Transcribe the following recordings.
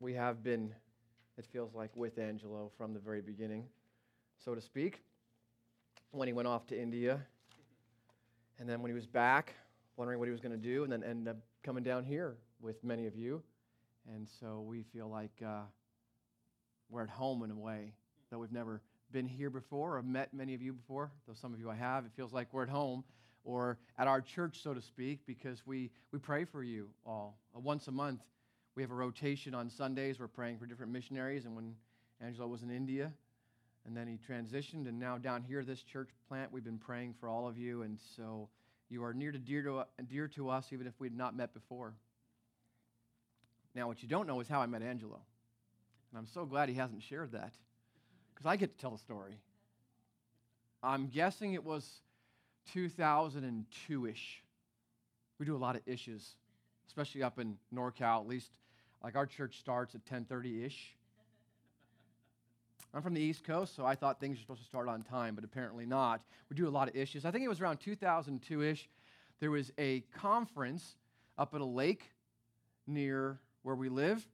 we have been, it feels like, with Angelo from the very beginning, so to speak. When he went off to India, and then when he was back, wondering what he was going to do, and then ended up coming down here with many of you. And so we feel like uh, we're at home in a way, though we've never been here before or met many of you before, though some of you I have. It feels like we're at home or at our church, so to speak, because we, we pray for you all. Uh, once a month, we have a rotation on Sundays. We're praying for different missionaries. And when Angelo was in India, and then he transitioned, and now down here, this church plant, we've been praying for all of you. And so you are near to dear to, dear to us, even if we had not met before. Now, what you don't know is how I met Angelo. And I'm so glad he hasn't shared that because I get to tell the story. I'm guessing it was 2002 ish. We do a lot of issues, especially up in NorCal. At least, like our church starts at 10:30 ish. I'm from the East Coast, so I thought things were supposed to start on time, but apparently not. We do a lot of issues. I think it was around 2002 ish. There was a conference up at a lake near where we live,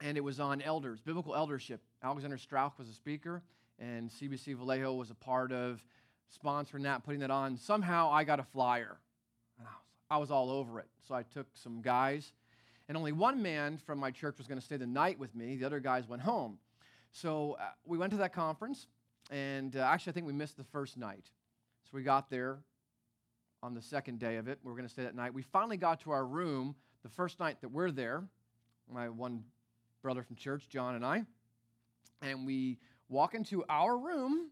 and it was on elders, biblical eldership. Alexander Strauch was a speaker, and CBC Vallejo was a part of sponsoring that, putting that on. Somehow I got a flyer, I was, all over it. So I took some guys, and only one man from my church was going to stay the night with me. The other guys went home. So uh, we went to that conference, and uh, actually, I think we missed the first night. So we got there on the second day of it. We were going to stay that night. We finally got to our room the first night that we're there. My one brother from church, John, and I. And we walk into our room,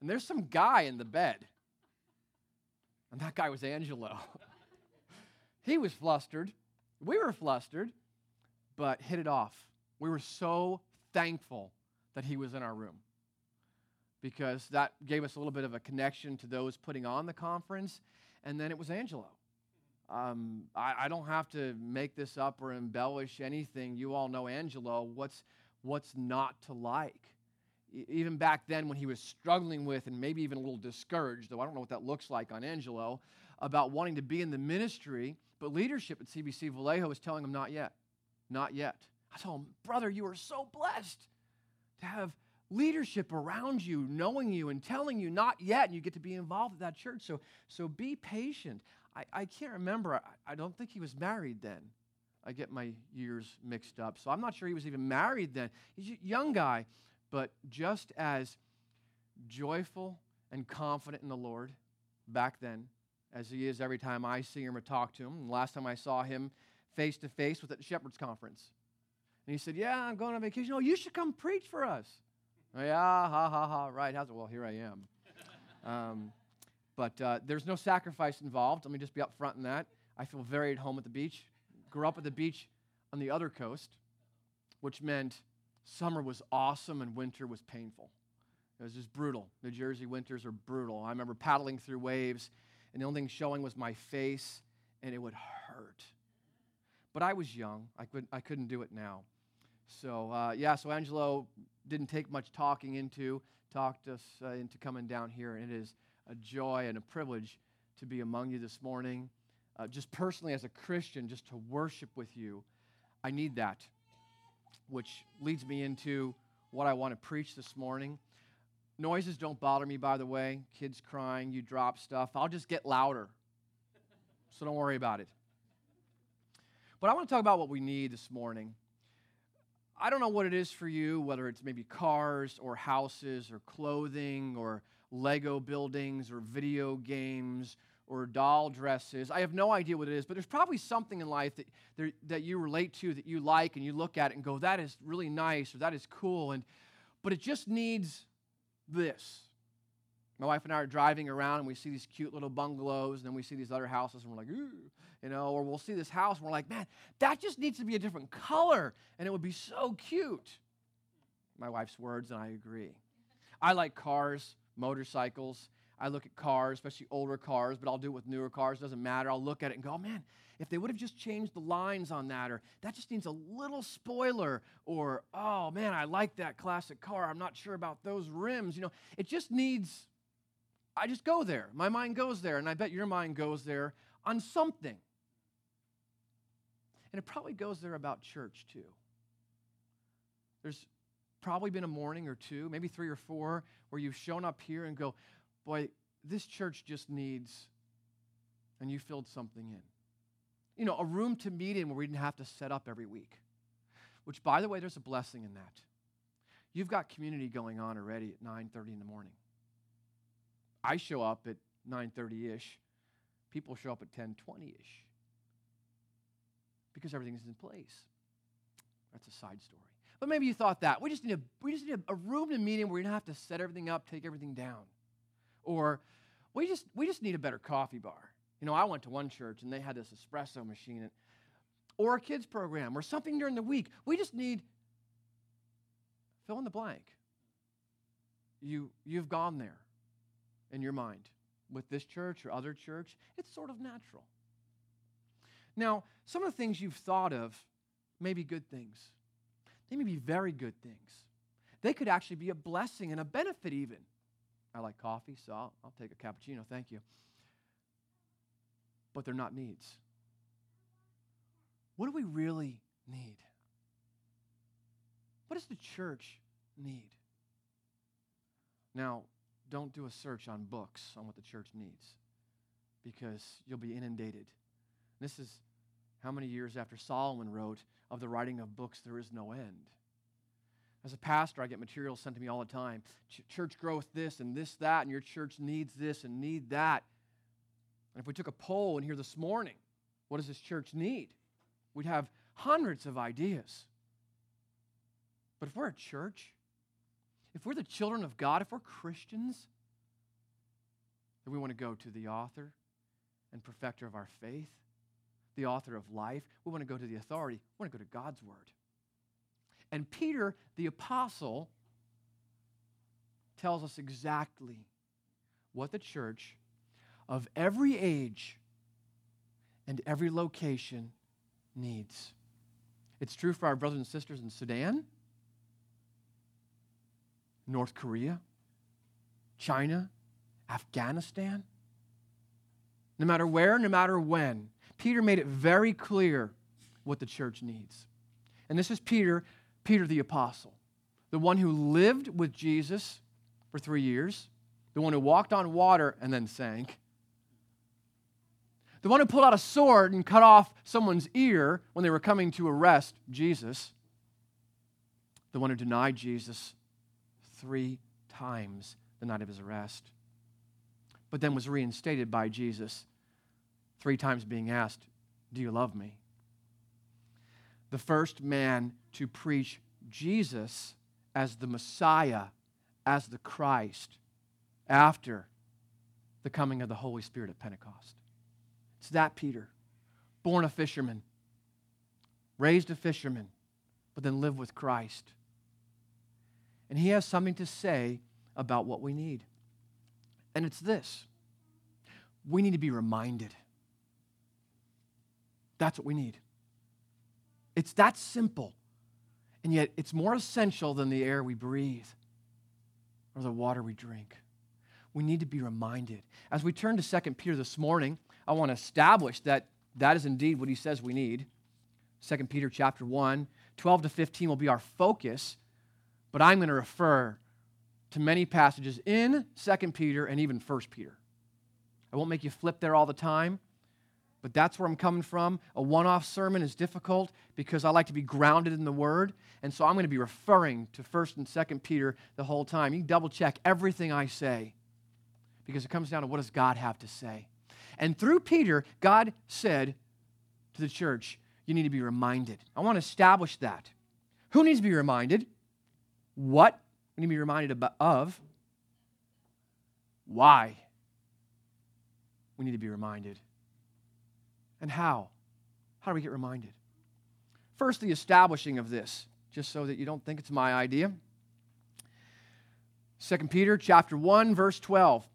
and there's some guy in the bed. And that guy was Angelo. he was flustered. We were flustered, but hit it off. We were so thankful that he was in our room because that gave us a little bit of a connection to those putting on the conference. And then it was Angelo. Um, I, I, don't have to make this up or embellish anything. You all know Angelo. What's, what's not to like? Even back then, when he was struggling with and maybe even a little discouraged, though I don't know what that looks like on Angelo, about wanting to be in the ministry, but leadership at CBC Vallejo was telling him, not yet. Not yet. I told him, brother, you are so blessed to have leadership around you, knowing you and telling you not yet, and you get to be involved at that church. So, so be patient. I, I can't remember. I, I don't think he was married then. I get my years mixed up. So I'm not sure he was even married then. He's a young guy, but just as joyful and confident in the Lord back then as he is every time I see him or talk to him. And last time I saw him face to face was at the Shepherd's Conference. And he said, Yeah, I'm going on vacation. Oh, you should come preach for us. Oh, yeah, ha, ha, ha. Right. How's it? Well, here I am. Um, but uh, there's no sacrifice involved. Let me just be upfront in that. I feel very at home at the beach. Grew up at the beach on the other coast, which meant summer was awesome and winter was painful. It was just brutal. New Jersey winters are brutal. I remember paddling through waves, and the only thing showing was my face, and it would hurt. But I was young. I, could, I couldn't do it now. So, uh, yeah, so Angelo didn't take much talking into, talked us uh, into coming down here, and it is a joy and a privilege to be among you this morning. Uh, just personally, as a Christian, just to worship with you, I need that, which leads me into what I want to preach this morning. Noises don't bother me, by the way. Kids crying, you drop stuff. I'll just get louder. So don't worry about it. But I want to talk about what we need this morning. I don't know what it is for you, whether it's maybe cars or houses or clothing or Lego buildings or video games or doll dresses. I have no idea what it is, but there's probably something in life that, there, that you relate to that you like and you look at it and go, that is really nice or that is cool. And, but it just needs this. My wife and I are driving around and we see these cute little bungalows and then we see these other houses and we're like, ooh, you know, or we'll see this house and we're like, man, that just needs to be a different color and it would be so cute. My wife's words, and I agree. I like cars, motorcycles. I look at cars, especially older cars, but I'll do it with newer cars. Doesn't matter. I'll look at it and go, oh, man, if they would have just changed the lines on that, or that just needs a little spoiler, or oh man, I like that classic car. I'm not sure about those rims. You know, it just needs I just go there. My mind goes there, and I bet your mind goes there on something. And it probably goes there about church too. There's probably been a morning or two, maybe three or four, where you've shown up here and go, boy, this church just needs, and you filled something in. You know, a room to meet in where we didn't have to set up every week. Which, by the way, there's a blessing in that. You've got community going on already at 9:30 in the morning. I show up at 9:30-ish. People show up at 10:20-ish. Because everything's in place. That's a side story. But maybe you thought that. We just need a, we just need a, a room to meet in where we don't have to set everything up, take everything down. Or we just, we just need a better coffee bar. You know, I went to one church and they had this espresso machine, or a kids program, or something during the week. We just need fill in the blank. You, you've gone there in your mind with this church or other church. It's sort of natural. Now, some of the things you've thought of may be good things. They may be very good things. They could actually be a blessing and a benefit, even. I like coffee, so I'll, I'll take a cappuccino. Thank you. But they're not needs. What do we really need? What does the church need? Now, don't do a search on books on what the church needs because you'll be inundated. This is how many years after Solomon wrote, Of the writing of books, there is no end. As a pastor, I get materials sent to me all the time. Ch- church growth this and this, that, and your church needs this and need that. And if we took a poll in here this morning, what does this church need? We'd have hundreds of ideas. But if we're a church, if we're the children of God, if we're Christians, then we want to go to the author and perfecter of our faith, the author of life. We want to go to the authority. We want to go to God's word. And Peter, the apostle, tells us exactly what the church of every age and every location needs. It's true for our brothers and sisters in Sudan, North Korea, China, Afghanistan. No matter where, no matter when, Peter made it very clear what the church needs. And this is Peter Peter the Apostle, the one who lived with Jesus for three years, the one who walked on water and then sank, the one who pulled out a sword and cut off someone's ear when they were coming to arrest Jesus, the one who denied Jesus three times the night of his arrest, but then was reinstated by Jesus, three times being asked, Do you love me? the first man to preach Jesus as the Messiah, as the Christ, after the coming of the Holy Spirit at Pentecost. It's that Peter, born a fisherman, raised a fisherman, but then lived with Christ. And he has something to say about what we need. And it's this we need to be reminded. That's what we need. It's that simple. And yet, it's more essential than the air we breathe or the water we drink. We need to be reminded. As we turn to 2 Peter this morning, I want to establish that that is indeed what he says we need. 2 Peter chapter 1, 12 to 15 will be our focus, but I'm going to refer to many passages in 2 Peter and even 1 Peter. I won't make you flip there all the time but that's where I'm coming from. A one off sermon is difficult because I like to be grounded in the Word. And so I'm going to be referring to 1st and 2nd Peter the whole time. You double check everything I say because it comes down to what does God have to say. And through Peter, God said to the church, you need to be reminded. I want to establish that. Who needs to be reminded? What we need to be reminded of? Why we need to be reminded and how? How do we get reminded? First, the establishing of this, just so that you don't think it's my idea. 2 Peter chapter 1 verse 12.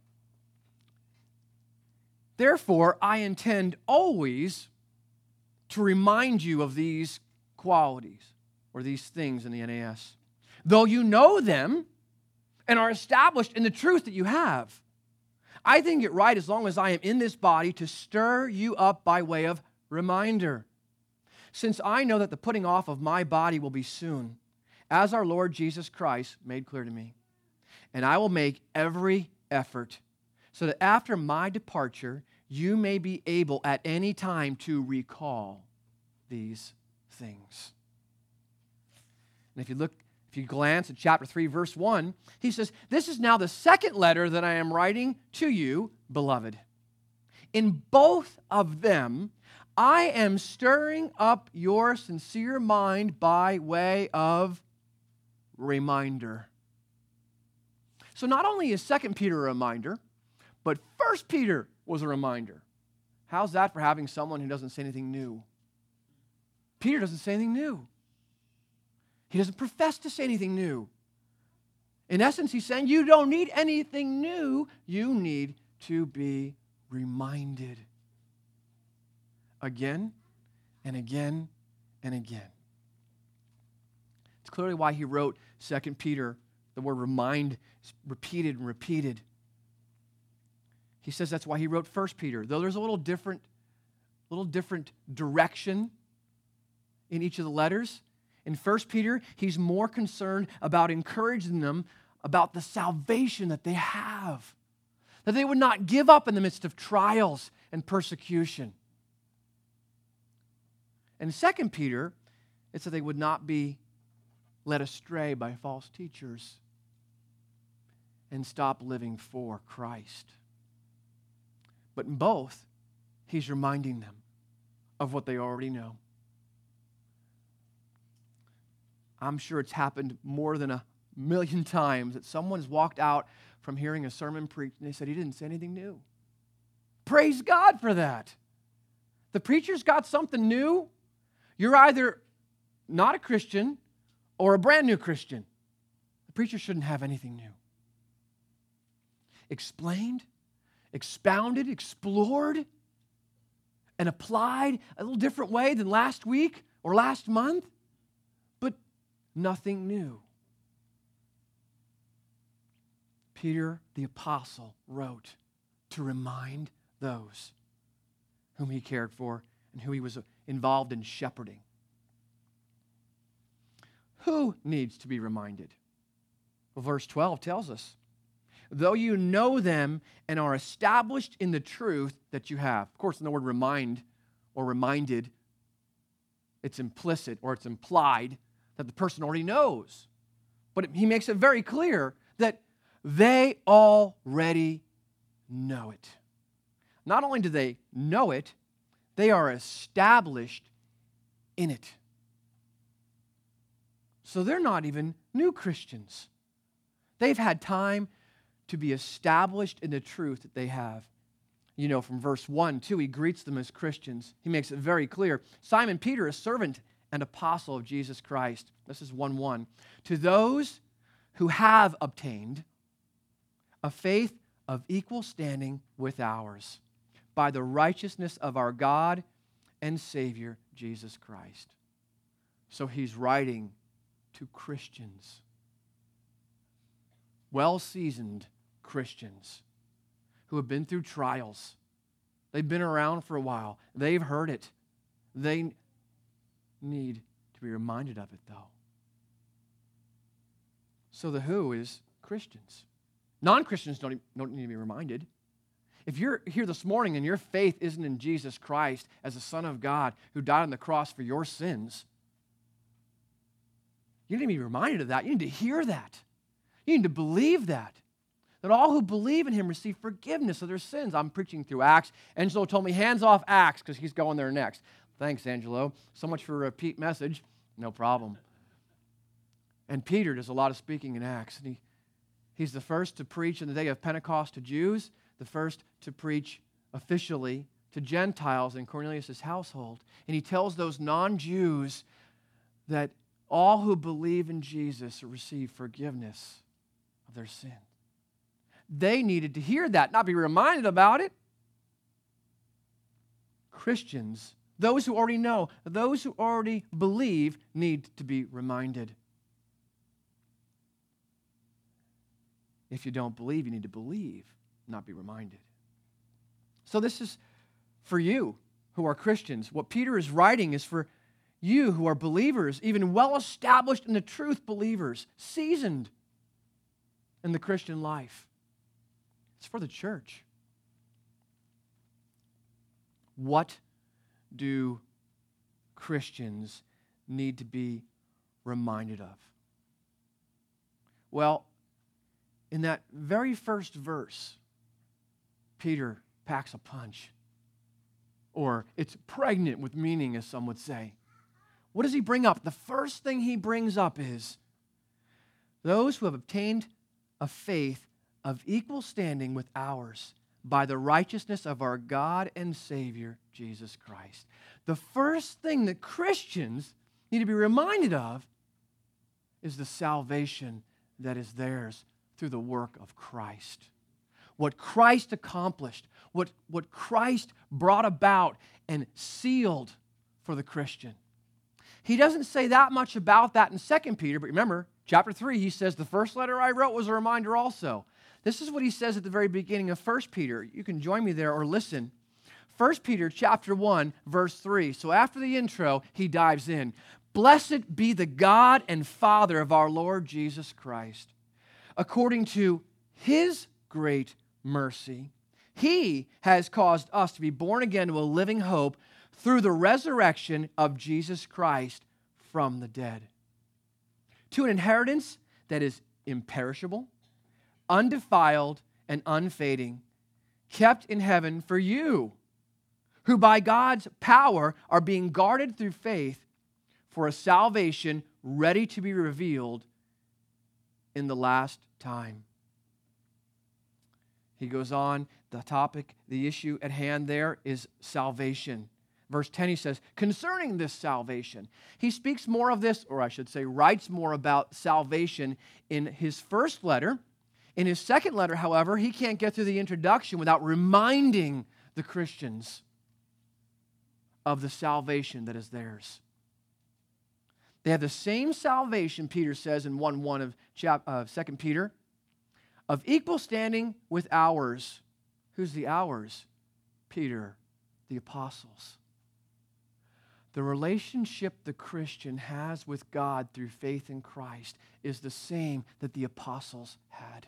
Therefore, I intend always to remind you of these qualities or these things in the NAS. Though you know them and are established in the truth that you have. I think it right as long as I am in this body to stir you up by way of reminder. since I know that the putting off of my body will be soon, as our Lord Jesus Christ made clear to me. And I will make every effort so that after my departure, you may be able at any time to recall these things. And if you look, if you glance at chapter 3, verse 1, he says, This is now the second letter that I am writing to you, beloved. In both of them, I am stirring up your sincere mind by way of reminder. So not only is 2 Peter a reminder, but 1 Peter was a reminder. How's that for having someone who doesn't say anything new? Peter doesn't say anything new. He doesn't profess to say anything new. In essence, he's saying you don't need anything new, you need to be reminded again and again and again. It's clearly why he wrote 2 Peter. The word remind is repeated and repeated. He says that's why he wrote 1 Peter. Though there's a little different, little different direction in each of the letters. In 1 Peter, he's more concerned about encouraging them about the salvation that they have, that they would not give up in the midst of trials and persecution. In 2 Peter, it's that they would not be led astray by false teachers and stop living for Christ. But in both, he's reminding them of what they already know. I'm sure it's happened more than a million times that someone has walked out from hearing a sermon preached and they said he didn't say anything new. Praise God for that. The preacher's got something new. You're either not a Christian or a brand new Christian. The preacher shouldn't have anything new. Explained, expounded, explored, and applied a little different way than last week or last month nothing new. Peter the Apostle wrote to remind those whom he cared for and who he was involved in shepherding. Who needs to be reminded? Well, verse 12 tells us though you know them and are established in the truth that you have. Of course, in the word remind or reminded, it's implicit or it's implied that the person already knows. But he makes it very clear that they already know it. Not only do they know it, they are established in it. So they're not even new Christians. They've had time to be established in the truth that they have. You know, from verse 1, 2, he greets them as Christians. He makes it very clear. Simon Peter, a servant and apostle of Jesus Christ. This is 1 1. To those who have obtained a faith of equal standing with ours by the righteousness of our God and Savior, Jesus Christ. So he's writing to Christians, well seasoned Christians who have been through trials. They've been around for a while, they've heard it. They, need to be reminded of it, though. So the who is Christians. Non Christians don't, don't need to be reminded. If you're here this morning and your faith isn't in Jesus Christ as the Son of God who died on the cross for your sins, you need to be reminded of that. You need to hear that. You need to believe that. That all who believe in him receive forgiveness of their sins. I'm preaching through Acts. Angelo told me, hands off Acts, because he's going there next. Thanks, Angelo. So much for uh, a repeat message. No problem. And Peter does a lot of speaking in Acts. And he, he's the first to preach in the day of Pentecost to Jews, the first to preach officially to Gentiles in Cornelius' household. And he tells those non Jews that all who believe in Jesus receive forgiveness of their sin. They needed to hear that, not be reminded about it. Christians those who already know, those who already believe, need to be reminded. If you don't believe, you need to believe, not be reminded. So, this is for you who are Christians. What Peter is writing is for You who are believers, even well established in the truth believers, seasoned in the Christian life. It's for the church. What do Christians need to be reminded of? Well, in that very first verse, Peter packs a punch. Or it's pregnant with meaning, as some would say. What does he bring up? The first thing he brings up is those who have obtained a faith of equal standing with ours by the righteousness of our God and Savior, Jesus Christ. The first thing that Christians need to be reminded of is the salvation that is theirs through the work of Christ. What Christ accomplished, what, what Christ brought about and sealed for the Christian. He doesn't say that much about that in 2 Peter, but remember, chapter 3, he says, The first letter I wrote was a reminder also. This is what he says at the very beginning of 1 Peter. You can join me there or listen. 1 Peter chapter 1 verse 3. So after the intro, he dives in. Blessed be the God and Father of our Lord Jesus Christ. According to his great mercy, he has caused us to be born again to a living hope through the resurrection of Jesus Christ from the dead. To an inheritance that is imperishable, undefiled, and unfading, kept in heaven for you, who by God's power are being guarded through faith for a salvation ready to be revealed in the last time. He goes on, the topic, the issue at hand there is salvation. Verse 10, he says, concerning this salvation. He speaks more of this, or I should say, writes more about salvation in his first letter in his second letter, however, he can't get through the introduction without reminding the Christians of the salvation that is theirs. They have the same salvation, Peter says in 1 1 of chap, uh, 2 Peter, of equal standing with ours. Who's the ours? Peter, the apostles. The relationship the Christian has with God through faith in Christ is the same that the apostles had.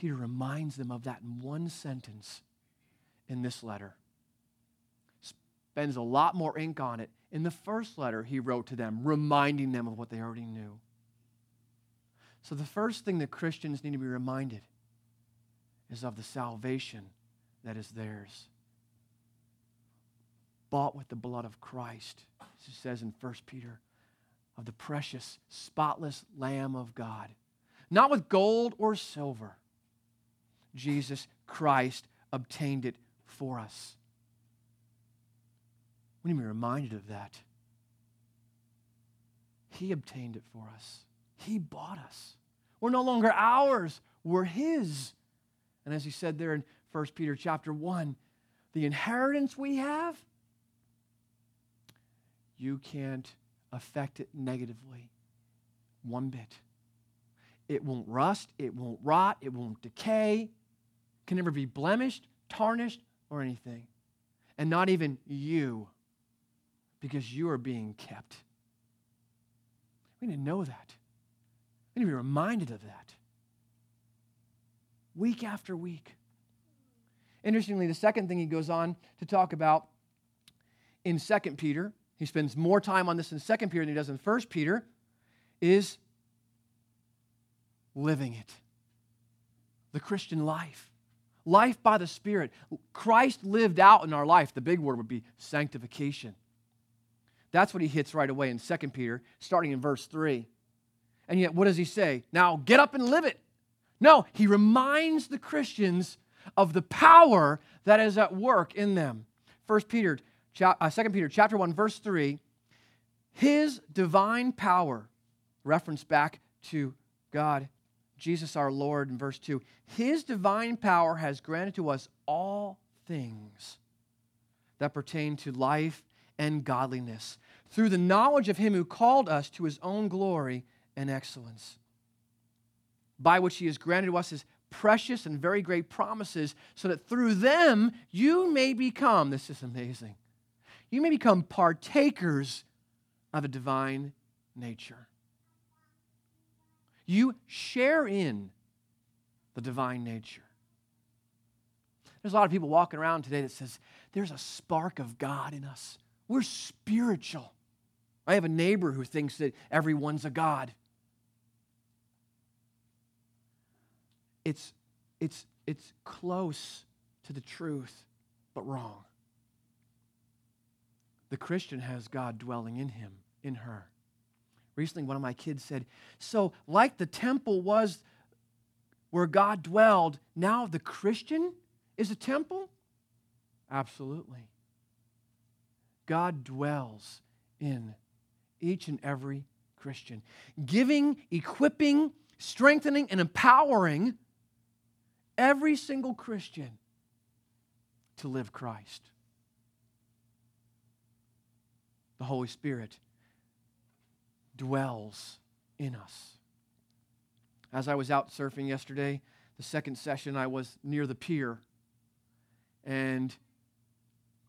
Peter reminds them of that in one sentence in this letter. Spends a lot more ink on it. In the first letter, he wrote to them, reminding them of what they already knew. So, the first thing that Christians need to be reminded is of the salvation that is theirs. Bought with the blood of Christ, as it says in 1 Peter, of the precious, spotless Lamb of God. Not with gold or silver Jesus Christ obtained it for us. We need to be reminded of that. He obtained it for us. He bought us. We're no longer ours, we're His. And as he said there in 1 Peter chapter 1, the inheritance we have, you can't affect it negatively one bit. It won't rust, it won't rot, it won't decay can never be blemished, tarnished, or anything. And not even you, because you are being kept. We need to know that. We need to be reminded of that. Week after week. Interestingly, the second thing he goes on to talk about in 2 Peter, he spends more time on this in 2 Peter than he does in 1 Peter, is living it. The Christian life life by the Spirit. Christ lived out in our life. The big word would be sanctification. That's what he hits right away in 2 Peter, starting in verse 3. And yet, what does he say? Now get up and live it. No, he reminds the Christians of the power that is at work in them. 1 Peter, uh, 2 Peter chapter 1, verse 3. His divine power, reference back to God Jesus our Lord in verse 2 His divine power has granted to us all things that pertain to life and godliness through the knowledge of Him who called us to His own glory and excellence, by which He has granted to us His precious and very great promises, so that through them you may become, this is amazing, you may become partakers of a divine nature. You share in the divine nature. There's a lot of people walking around today that says there's a spark of God in us. We're spiritual. I have a neighbor who thinks that everyone's a God. It's, it's, it's close to the truth, but wrong. The Christian has God dwelling in him, in her. Recently, one of my kids said, So, like the temple was where God dwelled, now the Christian is a temple? Absolutely. God dwells in each and every Christian, giving, equipping, strengthening, and empowering every single Christian to live Christ. The Holy Spirit dwells in us. As I was out surfing yesterday, the second session, I was near the pier. And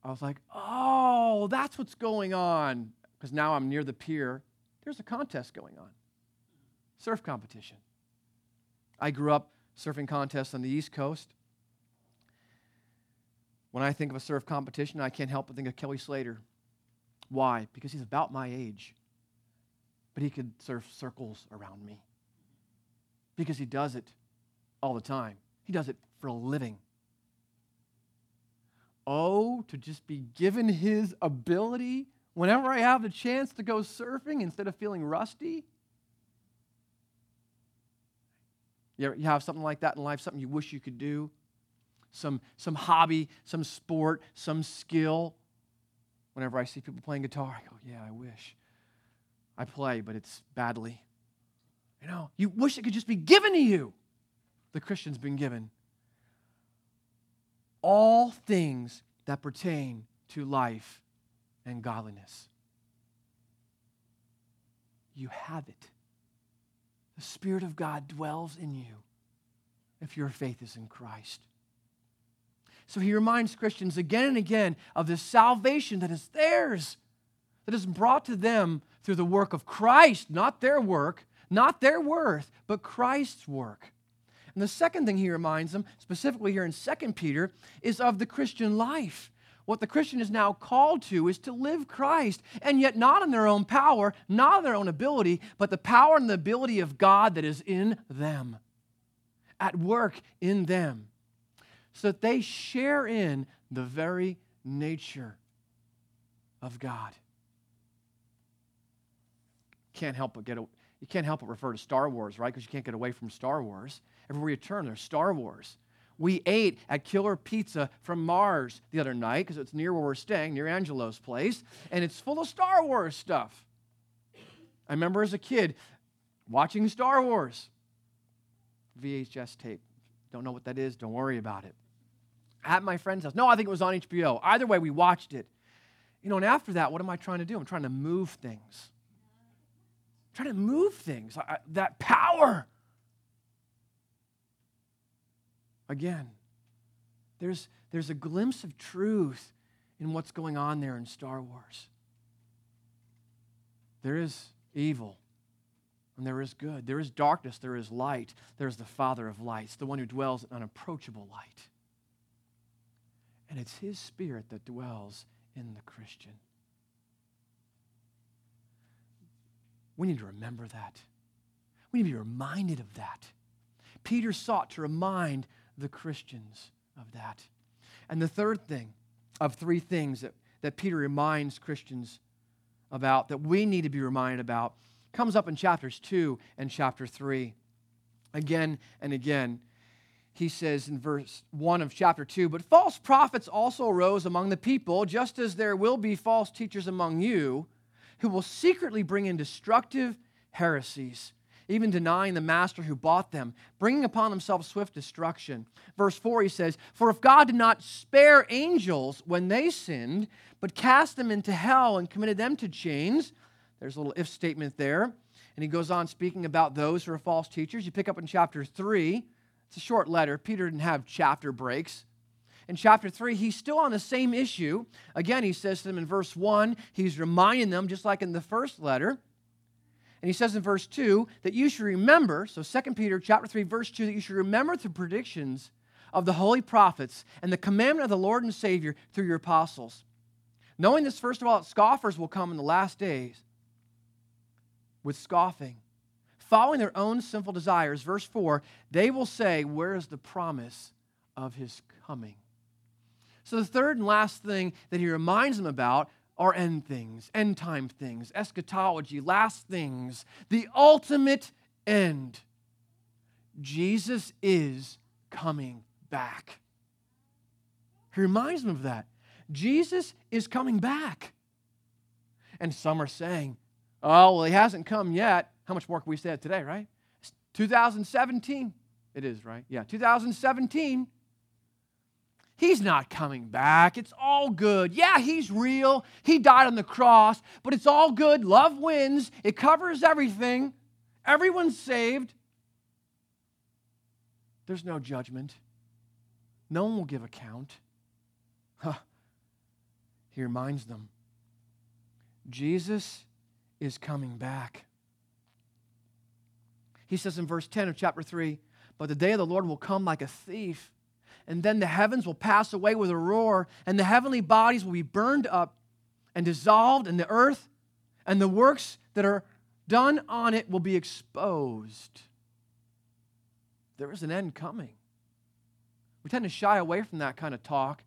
I was like, oh, that's what's going on. Because now I'm near the pier. There's a contest going on surf competition. I grew up surfing contests on the East Coast. When I think of a surf competition, I can't help but think of Kelly Slater. Why? Because he's about my age. But he could surf circles around me. Because he does it all the time. He does it for a living. Oh, to just be given his ability whenever I have the chance to go surfing instead of feeling rusty. You, have something like that in life, something you wish you could do, some, some hobby, some sport, some skill. Whenever I see people playing guitar, I go, yeah, I wish. I play, but it's badly. You know, you wish it could just be given to you. The Christian's been given all things that pertain to life and godliness. You have it. The Spirit of God dwells in you if your faith is in Christ. So he reminds Christians again and again of the salvation that is theirs, that is brought to them through the work of Christ, not their work, not their worth, but Christ's work. And the second thing he reminds them, specifically here in 2 Peter, is of the Christian life. What the Christian is now called to is to live Christ, and yet not in their own power, not in their own ability, but the power and the ability of God that is in them, at work in them, so that they share in the very nature of God. Can't help but get a, you can't help but refer to Star Wars, right? Because you can't get away from Star Wars. Everywhere you turn, there's Star Wars. We ate at Killer Pizza from Mars the other night because it's near where we're staying, near Angelo's place, and it's full of Star Wars stuff. I remember as a kid watching Star Wars VHS tape. Don't know what that is, don't worry about it. At my friend's house. No, I think it was on HBO. Either way, we watched it. You know, and after that, what am I trying to do? I'm trying to move things. I'm to move things. I, that power again. There's, there's a glimpse of truth in what's going on there in Star Wars. There is evil, and there is good. There is darkness, there is light. There is the Father of lights, the one who dwells in unapproachable light. And it's His Spirit that dwells in the Christian. We need to remember that. We need to be reminded of that. Peter sought to remind the Christians of that. And the third thing of three things that, that Peter reminds Christians about, that we need to be reminded about, comes up in chapters 2 and chapter 3. Again and again, he says in verse 1 of chapter 2 But false prophets also arose among the people, just as there will be false teachers among you, who will secretly bring in destructive heresies even denying the master who bought them, bringing upon themselves swift destruction. Verse 4, he says, For if God did not spare angels when they sinned, but cast them into hell and committed them to chains, there's a little if statement there. And he goes on speaking about those who are false teachers. You pick up in chapter 3, it's a short letter. Peter didn't have chapter breaks. In chapter 3, he's still on the same issue. Again, he says to them in verse 1, he's reminding them, just like in the first letter. And he says in verse 2 that you should remember, so 2 Peter chapter 3, verse 2, that you should remember the predictions of the holy prophets and the commandment of the Lord and Savior through your apostles. Knowing this, first of all, that scoffers will come in the last days with scoffing, following their own sinful desires. Verse 4 they will say, Where is the promise of his coming? So, the third and last thing that he reminds them about are end things, end time things, eschatology, last things, the ultimate end. Jesus is coming back. He reminds them of that. Jesus is coming back. And some are saying, oh, well, he hasn't come yet. How much more can we say today, right? It's 2017. It is, right? Yeah, 2017. He's not coming back. It's all good. Yeah, he's real. He died on the cross, but it's all good. Love wins, it covers everything. Everyone's saved. There's no judgment. No one will give account. Huh. He reminds them Jesus is coming back. He says in verse 10 of chapter 3 But the day of the Lord will come like a thief, and then the heavens will pass away with a roar, and the heavenly bodies will be burned up and dissolved, and the earth and the works that are done on it will be exposed. There is an end coming. We tend to shy away from that kind of talk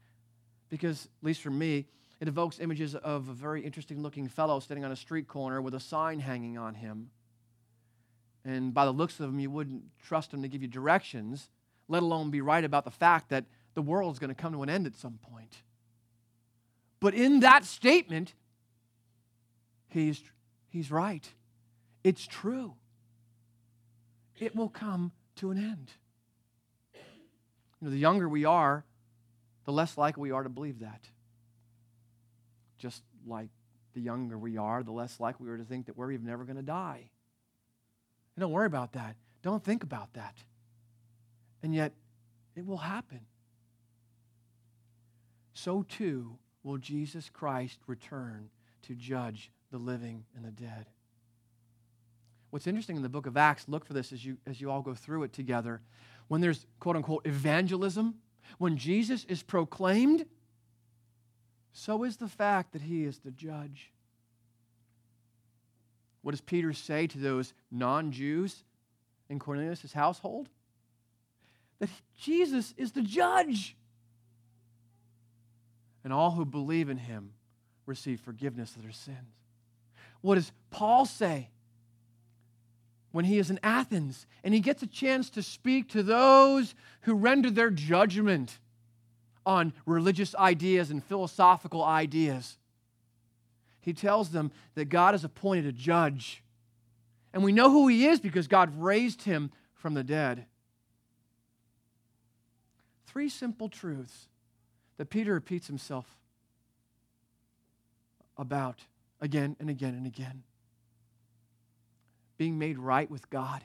because, at least for me, it evokes images of a very interesting looking fellow standing on a street corner with a sign hanging on him. And by the looks of him, you wouldn't trust him to give you directions, let alone be right about the fact that the world's going to come to an end at some point. But in that statement, he's, he's right. It's true. It will come to an end. You know, the younger we are, the less likely we are to believe that. Just like the younger we are, the less likely we are to think that we're even never going to die. And don't worry about that. Don't think about that. And yet, it will happen. So too will Jesus Christ return to judge the living and the dead. What's interesting in the book of Acts, look for this as you, as you all go through it together. When there's quote unquote evangelism, when Jesus is proclaimed, so is the fact that he is the judge. What does Peter say to those non Jews in Cornelius' household? That Jesus is the judge. And all who believe in him receive forgiveness of their sins. What does Paul say when he is in Athens and he gets a chance to speak to those who render their judgment on religious ideas and philosophical ideas. He tells them that God has appointed a judge. And we know who he is because God raised him from the dead. Three simple truths that Peter repeats himself about again and again and again being made right with God,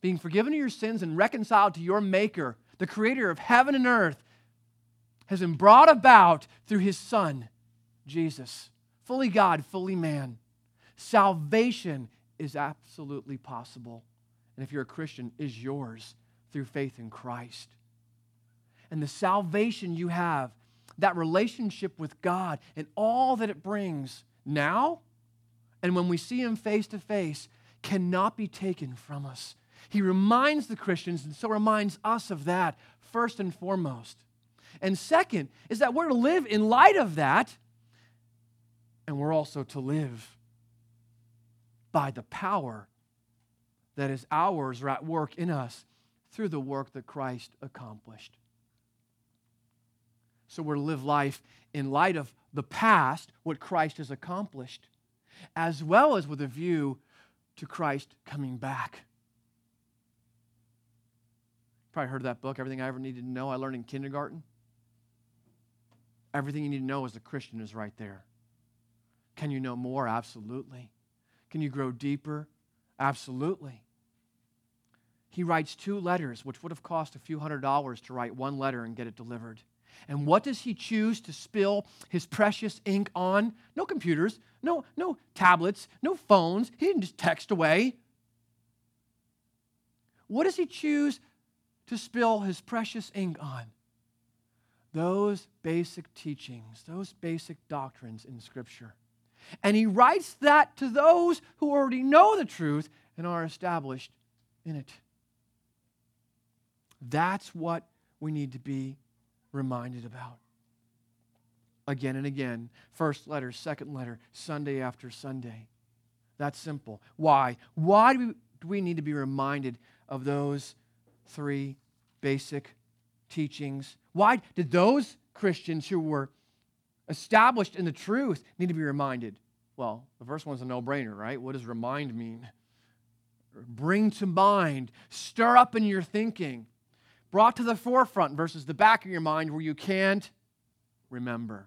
being forgiven of your sins and reconciled to your Maker, the Creator of heaven and earth, has been brought about through His Son, Jesus, fully God, fully man. Salvation is absolutely possible. And if you're a Christian, is yours through faith in Christ. And the salvation you have, that relationship with God and all that it brings now, and when we see Him face to face, cannot be taken from us. He reminds the Christians, and so reminds us of that, first and foremost. And second is that we're to live in light of that, and we're also to live by the power that is ours or at work in us through the work that Christ accomplished. So we're to live life in light of the past, what Christ has accomplished, as well as with a view to Christ coming back. Probably heard of that book, Everything I Ever Needed to Know, I learned in kindergarten. Everything you need to know as a Christian is right there. Can you know more? Absolutely. Can you grow deeper? Absolutely. He writes two letters, which would have cost a few hundred dollars to write one letter and get it delivered. And what does he choose to spill his precious ink on? No computers, no, no tablets, no phones. He didn't just text away. What does he choose to spill his precious ink on? Those basic teachings, those basic doctrines in Scripture. And he writes that to those who already know the truth and are established in it. That's what we need to be reminded about. Again and again. First letter, second letter, Sunday after Sunday. That's simple. Why? Why do we, do we need to be reminded of those three basic teachings? Why did those Christians who were established in the truth need to be reminded? Well, the first one's a no brainer, right? What does remind mean? Bring to mind, stir up in your thinking, brought to the forefront versus the back of your mind where you can't remember.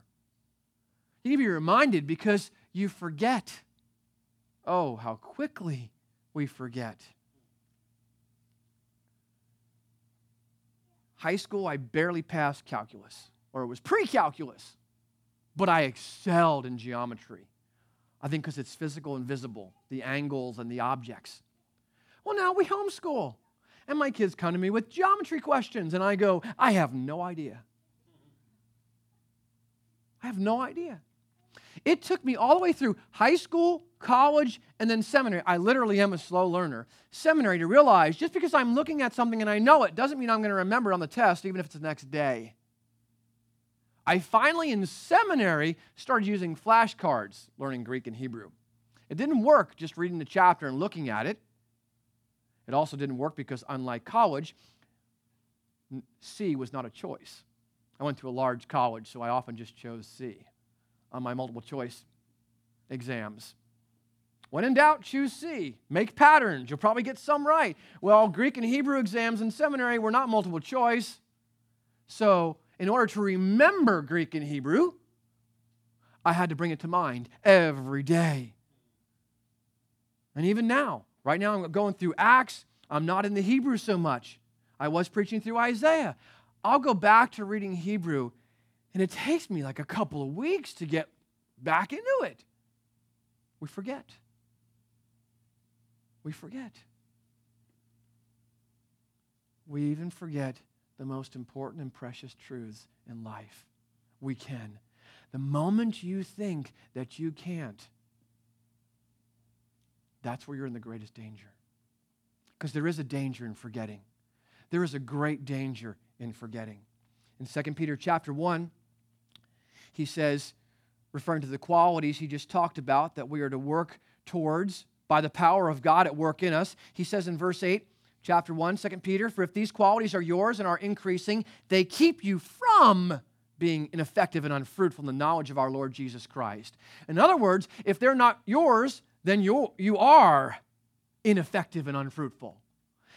You need to be reminded because you forget. Oh, how quickly we forget. High school, I barely passed calculus, or it was pre calculus, but I excelled in geometry. I think because it's physical and visible, the angles and the objects. Well, now we homeschool. And my kids come to me with geometry questions, and I go, I have no idea. I have no idea. It took me all the way through high school, college, and then seminary. I literally am a slow learner. Seminary to realize just because I'm looking at something and I know it doesn't mean I'm going to remember it on the test, even if it's the next day. I finally, in seminary, started using flashcards, learning Greek and Hebrew. It didn't work just reading the chapter and looking at it. It also didn't work because, unlike college, C was not a choice. I went to a large college, so I often just chose C on my multiple choice exams. When in doubt, choose C. Make patterns. You'll probably get some right. Well, Greek and Hebrew exams in seminary were not multiple choice. So in order to remember Greek and Hebrew, I had to bring it to mind every day. And even now, right now, I'm going through Acts. I'm not in the Hebrew so much. I was preaching through Isaiah. I'll go back to reading Hebrew, and it takes me like a couple of weeks to get back into it. We forget. We forget. We even forget the most important and precious truths in life. We can. The moment you think that you can't, that's where you're in the greatest danger. Because there is a danger in forgetting. There is a great danger in forgetting. In 2 Peter chapter 1, he says, referring to the qualities he just talked about that we are to work towards by the power of God at work in us, he says in verse 8, chapter 1, 2 Peter, for if these qualities are yours and are increasing, they keep you from being ineffective and unfruitful in the knowledge of our Lord Jesus Christ. In other words, if they're not yours, then you, you are ineffective and unfruitful.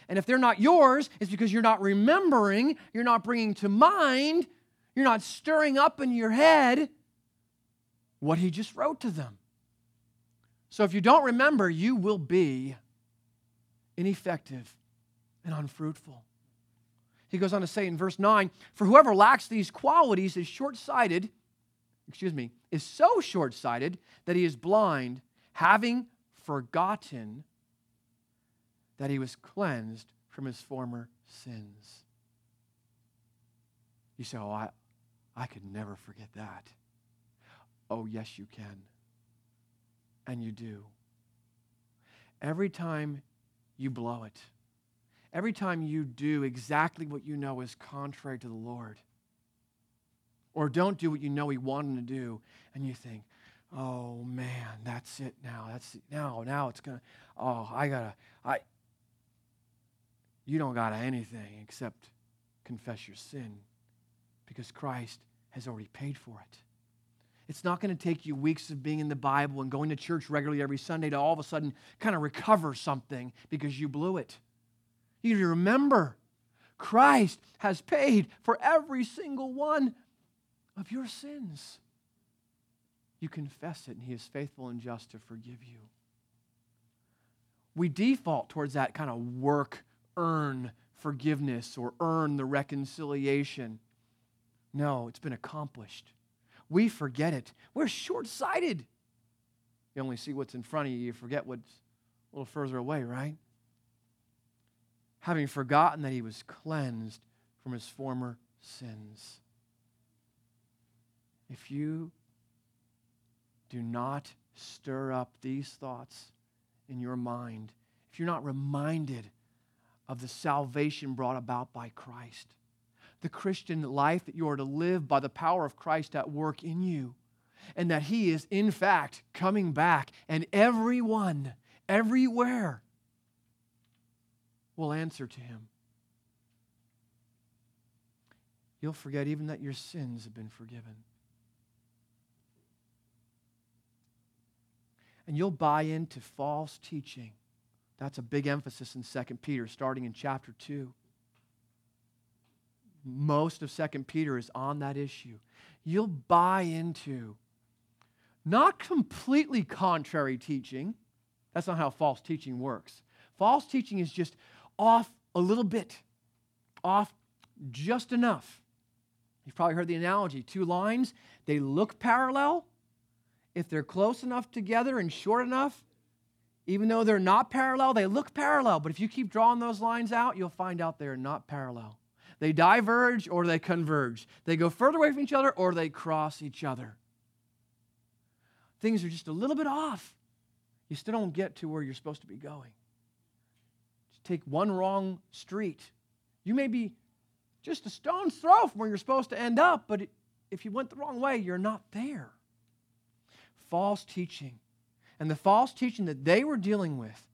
And if they're not yours, it's because you're not remembering, you're not bringing to mind, you're not stirring up in your head what he just wrote to them. So if you don't remember, you will be ineffective and unfruitful. He goes on to say in verse 9, For whoever lacks these qualities is short sighted, excuse me, is so short sighted that he is blind, having forgotten that he was cleansed from his former sins. You say, Oh, I, I could never forget that. Oh, yes, you can. And you do. Every time you blow it, every time you do exactly what you know is contrary to the Lord, or don't do what you know He wanted to do, and you think, oh man, that's it now. That's it. now. Now it's gonna. Oh, I gotta. I. You don't gotta anything except confess your sin, because Christ has already paid for it. It's not going to take you weeks of being in the Bible and going to church regularly every Sunday to all of a sudden kind of recover something because you blew it. You need to remember Christ has paid for every single one of your sins. You confess it, and He is faithful and just to forgive you. We default towards that kind of work, earn forgiveness, or earn the reconciliation. No, it's been accomplished. We forget it. We're short sighted. You only see what's in front of you, you forget what's a little further away, right? Having forgotten that he was cleansed from his former sins. If you do not stir up these thoughts in your mind, if you're not reminded of the salvation brought about by Christ, the Christian life that you are to live by the power of Christ at work in you, and that He is, in fact, coming back, and everyone, everywhere, will answer to Him. You'll forget even that your sins have been forgiven. And you'll buy into false teaching. That's a big emphasis in 2 Peter, starting in chapter 2 most of Second Peter is on that issue. You'll buy into not completely contrary teaching. That's not how false teaching works. False teaching is just off a little bit, off just enough. You've probably heard the analogy two lines, they look parallel. If they're close enough together and short enough, even though they're not parallel, they look parallel. But if you keep drawing those lines out, you'll find out they're not parallel. They diverge or they converge. They go further away from each other or they cross each other. Things are just a little bit off. You still don't get to where you're supposed to be going. Just take one wrong street. You may be just a stone's throw from where you're supposed to end up, but if you went the wrong way, you're not there. False teaching. And the false teaching that they were dealing with,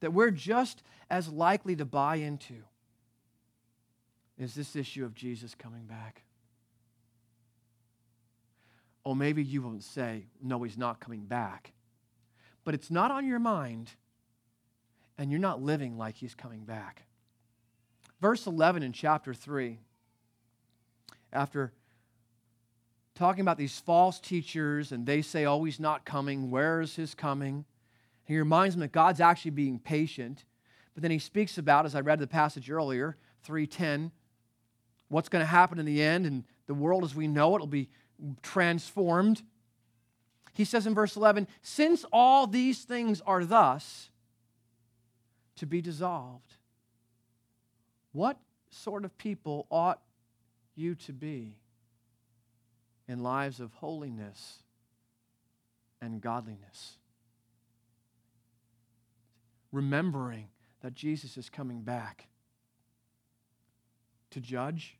that we're just as likely to buy into is this issue of Jesus coming back. Or maybe you won't say, no, he's not coming back. But it's not on your mind, and you're not living like he's coming back. Verse 11 in chapter 3, after talking about these false teachers, and they say, oh, he's not coming, where is his coming? He reminds them that God's actually being patient. But then he speaks about, as I read the passage earlier, 310, what's going to happen in the end, and the world as we know it will be transformed. He says in verse 11, Since all these things are thus to be dissolved, what sort of people ought you to be in lives of holiness and godliness? Remembering that Jesus is coming back to judge,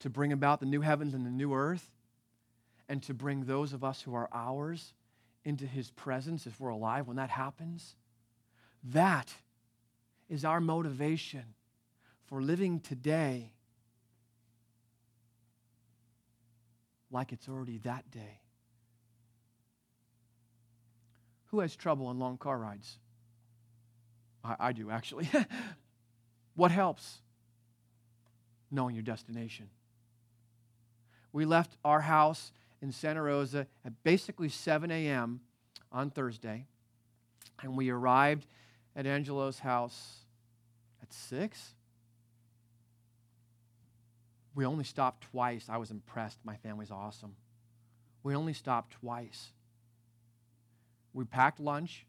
to bring about the new heavens and the new earth, and to bring those of us who are ours into his presence if we're alive when that happens. That is our motivation for living today like it's already that day. Who has trouble on long car rides? I, I do, actually. what helps? knowing your destination. We left our house in Santa Rosa at basically 7 a.m. on Thursday, and we arrived at Angelo's house at 6. We only stopped twice. I was impressed. My family's awesome. We only stopped twice. We packed lunch.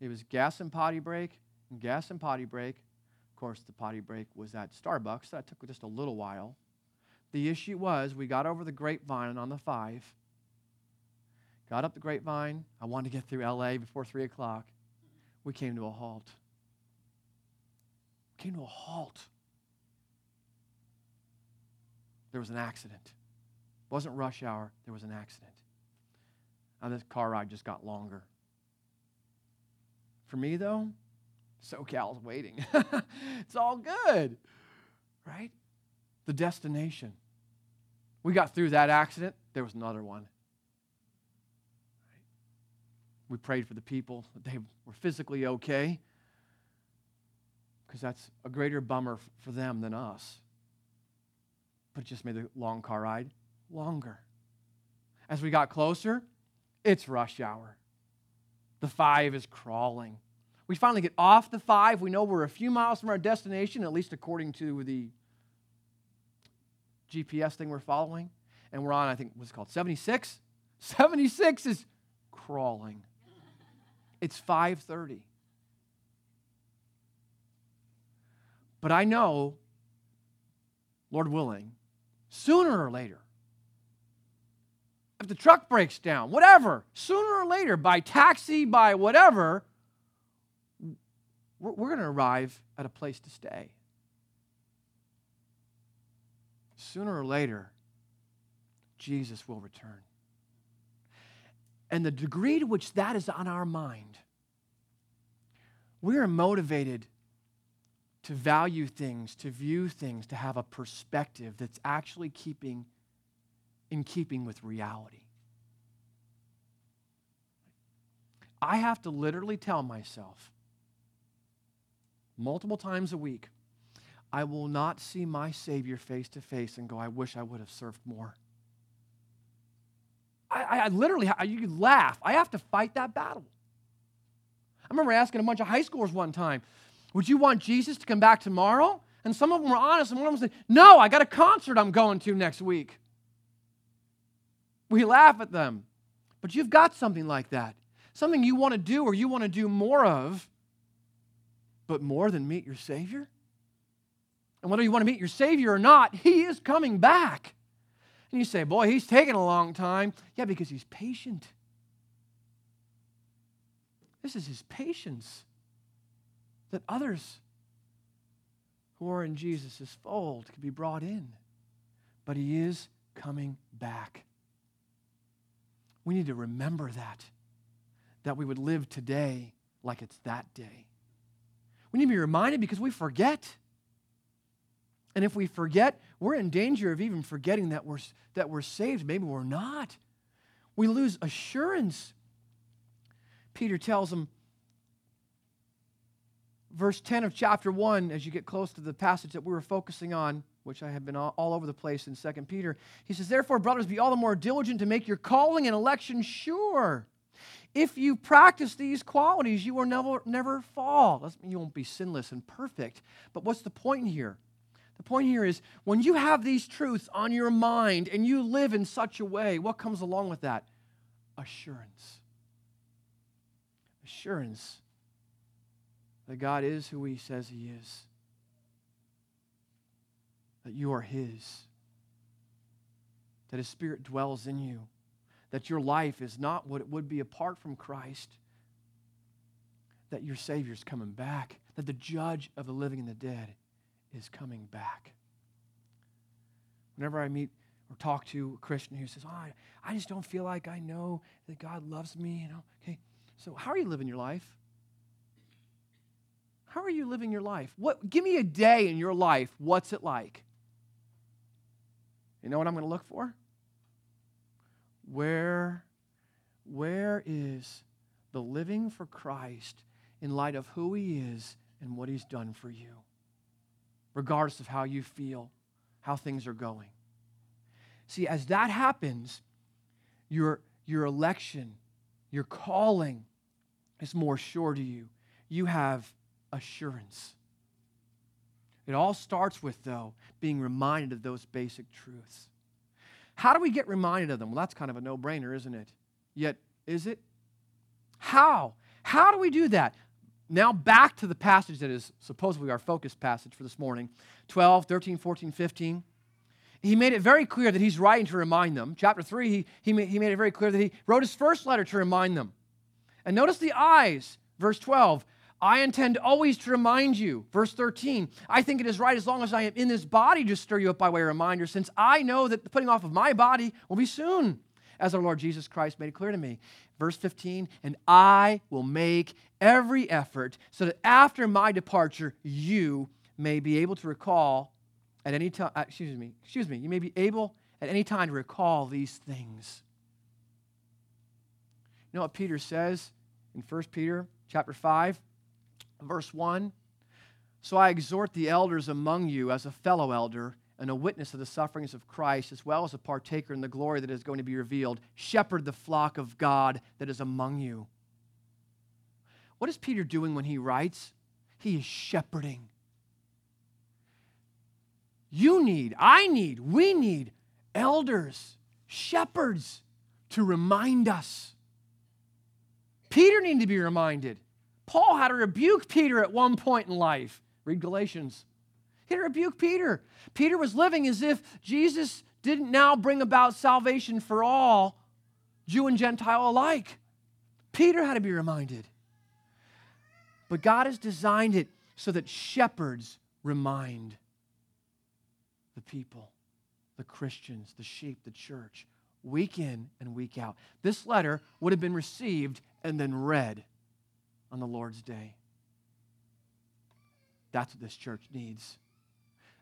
It was gas and potty break, gas and potty break, Of course, the potty break was at Starbucks. That took just a little while. The issue was we got over the grapevine on the five, got up the grapevine. I wanted to get through LA before 3 o'clock. We came to a halt. Came to a halt. There was an accident. It wasn't rush hour, there was an accident. And this car ride just got longer. For me, though, SoCal's waiting. it's all good, right? The destination. We got through that accident, there was another one. We prayed for the people that they were physically okay because that's a greater bummer for them than us. But it just made the long car ride longer. As we got closer, it's rush hour. The five is crawling. We finally get off the five. We know we're a few miles from our destination, at least according to the GPS thing we're following, and we're on, I think, what's it called? 76? 76 is crawling. It's 5:30. But I know, Lord willing, sooner or later, if the truck breaks down, whatever, sooner or later, by taxi, by whatever, we're, going to arrive at a place to stay. Sooner or later, Jesus will return. And the degree to which that is on our mind, we are motivated to value things, to view things, to have a perspective that's actually keeping in keeping with reality. I have to literally tell myself multiple times a week, I will not see my Savior face to face and go, I wish I would have served more. I, I literally, you laugh. I have to fight that battle. I remember asking a bunch of high schoolers one time, Would you want Jesus to come back tomorrow? And some of them were honest, and one of them said, No, I got a concert I'm going to next week. We laugh at them. But you've got something like that something you want to do or you want to do more of, but more than meet your Savior? And whether you want to meet your Savior or not, He is coming back. And you say, Boy, He's taking a long time. Yeah, because He's patient. This is His patience that others who are in Jesus' fold can be brought in. But He is coming back. We need to remember that, that we would live today like it's that day. We need to be reminded because we forget. And if we forget, we're in danger of even forgetting that we're, that we're saved. Maybe we're not. We lose assurance. Peter tells them, verse 10 of chapter 1, as you get close to the passage that we were focusing on, which I have been all, all over the place in 2 Peter, he says, Therefore, brothers, be all the more diligent to make your calling and election sure. If you practice these qualities, you will never, never fall. Doesn't mean you won't be sinless and perfect. But what's the point here? The point here is when you have these truths on your mind and you live in such a way, what comes along with that? Assurance. Assurance that God is who He says He is, that you are His, that His Spirit dwells in you. That your life is not what it would be apart from Christ, that your Savior's coming back, that the judge of the living and the dead is coming back. Whenever I meet or talk to a Christian who says, oh, I, I just don't feel like I know that God loves me, you know, okay, so how are you living your life? How are you living your life? What, give me a day in your life. What's it like? You know what I'm going to look for? Where, where is the living for Christ in light of who He is and what He's done for you? Regardless of how you feel, how things are going. See, as that happens, your, your election, your calling is more sure to you. You have assurance. It all starts with, though, being reminded of those basic truths. How do we get reminded of them? Well, that's kind of a no brainer, isn't it? Yet, is it? How? How do we do that? Now, back to the passage that is supposedly our focus passage for this morning 12, 13, 14, 15. He made it very clear that he's writing to remind them. Chapter 3, he, he, made, he made it very clear that he wrote his first letter to remind them. And notice the eyes, verse 12. I intend always to remind you. Verse 13, I think it is right as long as I am in this body to stir you up by way of reminder, since I know that the putting off of my body will be soon, as our Lord Jesus Christ made it clear to me. Verse 15, and I will make every effort so that after my departure, you may be able to recall at any time, uh, excuse me, excuse me, you may be able at any time to recall these things. You know what Peter says in 1 Peter chapter 5? Verse 1 So I exhort the elders among you as a fellow elder and a witness of the sufferings of Christ, as well as a partaker in the glory that is going to be revealed. Shepherd the flock of God that is among you. What is Peter doing when he writes? He is shepherding. You need, I need, we need elders, shepherds to remind us. Peter needed to be reminded. Paul had to rebuke Peter at one point in life. Read Galatians. He had to rebuke Peter. Peter was living as if Jesus didn't now bring about salvation for all, Jew and Gentile alike. Peter had to be reminded. But God has designed it so that shepherds remind the people, the Christians, the sheep, the church, week in and week out. This letter would have been received and then read on the Lord's day. That's what this church needs.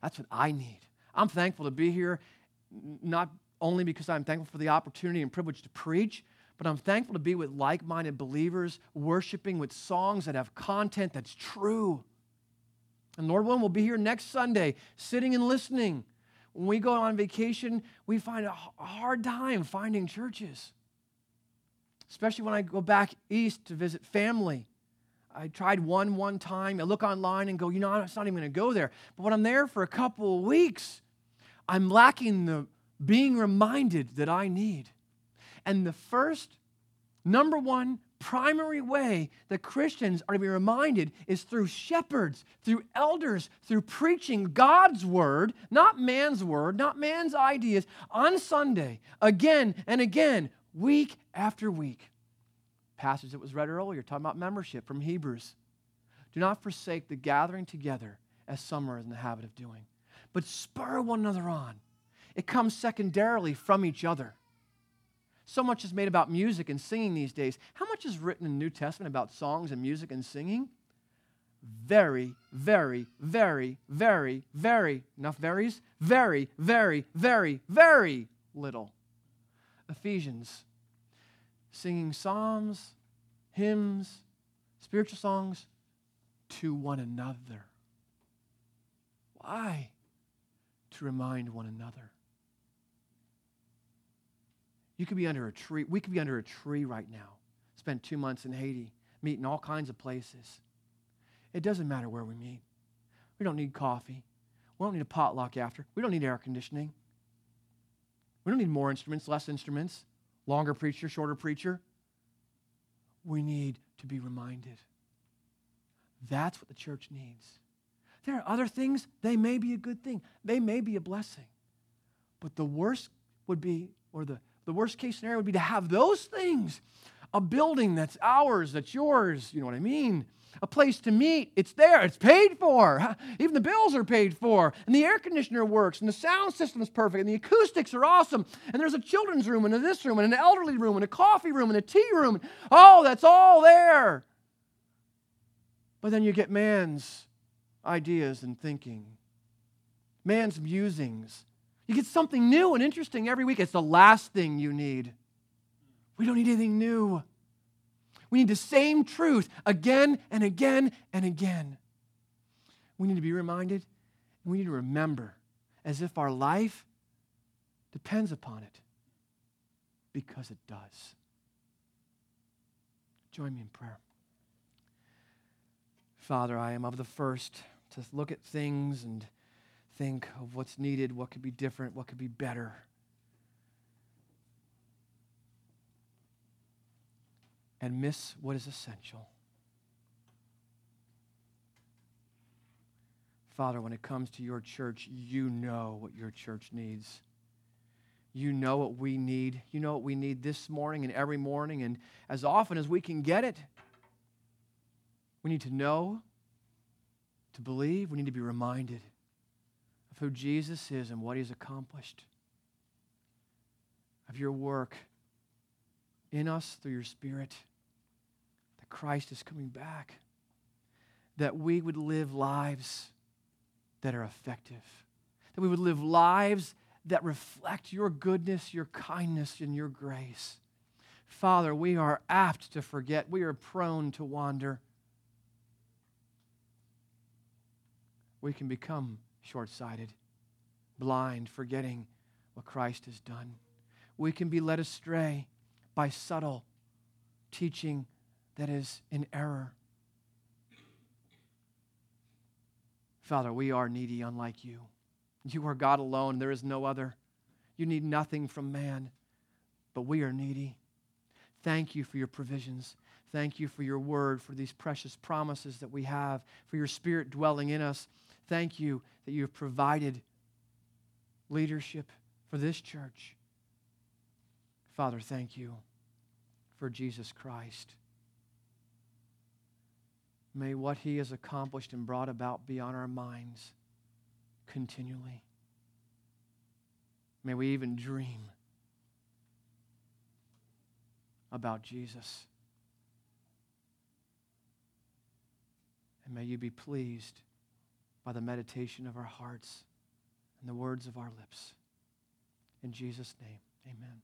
That's what I need. I'm thankful to be here, not only because I'm thankful for the opportunity and privilege to preach, but I'm thankful to be with like minded believers, worshiping with songs that have content that's true. And Lord willing, we'll be here next Sunday, sitting and listening. When we go on vacation, we find a hard time finding churches, especially when I go back east to visit family. I tried one one time. I look online and go, you know, I'm not even going to go there. But when I'm there for a couple of weeks, I'm lacking the being reminded that I need. And the first, number one, primary way that Christians are to be reminded is through shepherds, through elders, through preaching God's word, not man's word, not man's ideas, on Sunday, again and again, week after week. Passage that was read earlier, talking about membership from Hebrews. Do not forsake the gathering together as some are in the habit of doing, but spur one another on. It comes secondarily from each other. So much is made about music and singing these days. How much is written in the New Testament about songs and music and singing? Very, very, very, very, very, enough varies? Very, very, very, very little. Ephesians, singing psalms, hymns, spiritual songs to one another. Why? To remind one another. You could be under a tree. We could be under a tree right now. Spent two months in Haiti, meeting all kinds of places. It doesn't matter where we meet. We don't need coffee. We don't need a potluck after. We don't need air conditioning. We don't need more instruments, less instruments, longer preacher, shorter preacher. We need to be reminded. That's what the church needs. There are other things, they may be a good thing, they may be a blessing. But the worst would be, or the the worst case scenario would be to have those things a building that's ours, that's yours, you know what I mean? A place to meet, it's there, it's paid for. Even the bills are paid for. And the air conditioner works, and the sound system is perfect, and the acoustics are awesome. And there's a children's room, and a this room, and an elderly room, and a coffee room, and a tea room. Oh, that's all there. But then you get man's ideas and thinking, man's musings, you get something new and interesting every week. It's the last thing you need. We don't need anything new. We need the same truth again and again and again. We need to be reminded and we need to remember as if our life depends upon it because it does. Join me in prayer. Father, I am of the first to look at things and think of what's needed, what could be different, what could be better. And miss what is essential. Father, when it comes to your church, you know what your church needs. You know what we need. You know what we need this morning and every morning, and as often as we can get it. We need to know, to believe, we need to be reminded of who Jesus is and what he's accomplished, of your work in us through your Spirit, that Christ is coming back, that we would live lives that are effective, that we would live lives that reflect your goodness, your kindness, and your grace. Father, we are apt to forget. We are prone to wander. We can become short sighted, blind, forgetting what Christ has done. We can be led astray by subtle teaching that is in error. Father, we are needy unlike you. You are God alone. There is no other. You need nothing from man, but we are needy. Thank you for your provisions. Thank you for your word, for these precious promises that we have, for your spirit dwelling in us. Thank you that you have provided leadership for this church. Father, thank you for Jesus Christ. May what he has accomplished and brought about be on our minds continually. May we even dream about Jesus. And may you be pleased by the meditation of our hearts and the words of our lips. In Jesus' name, amen.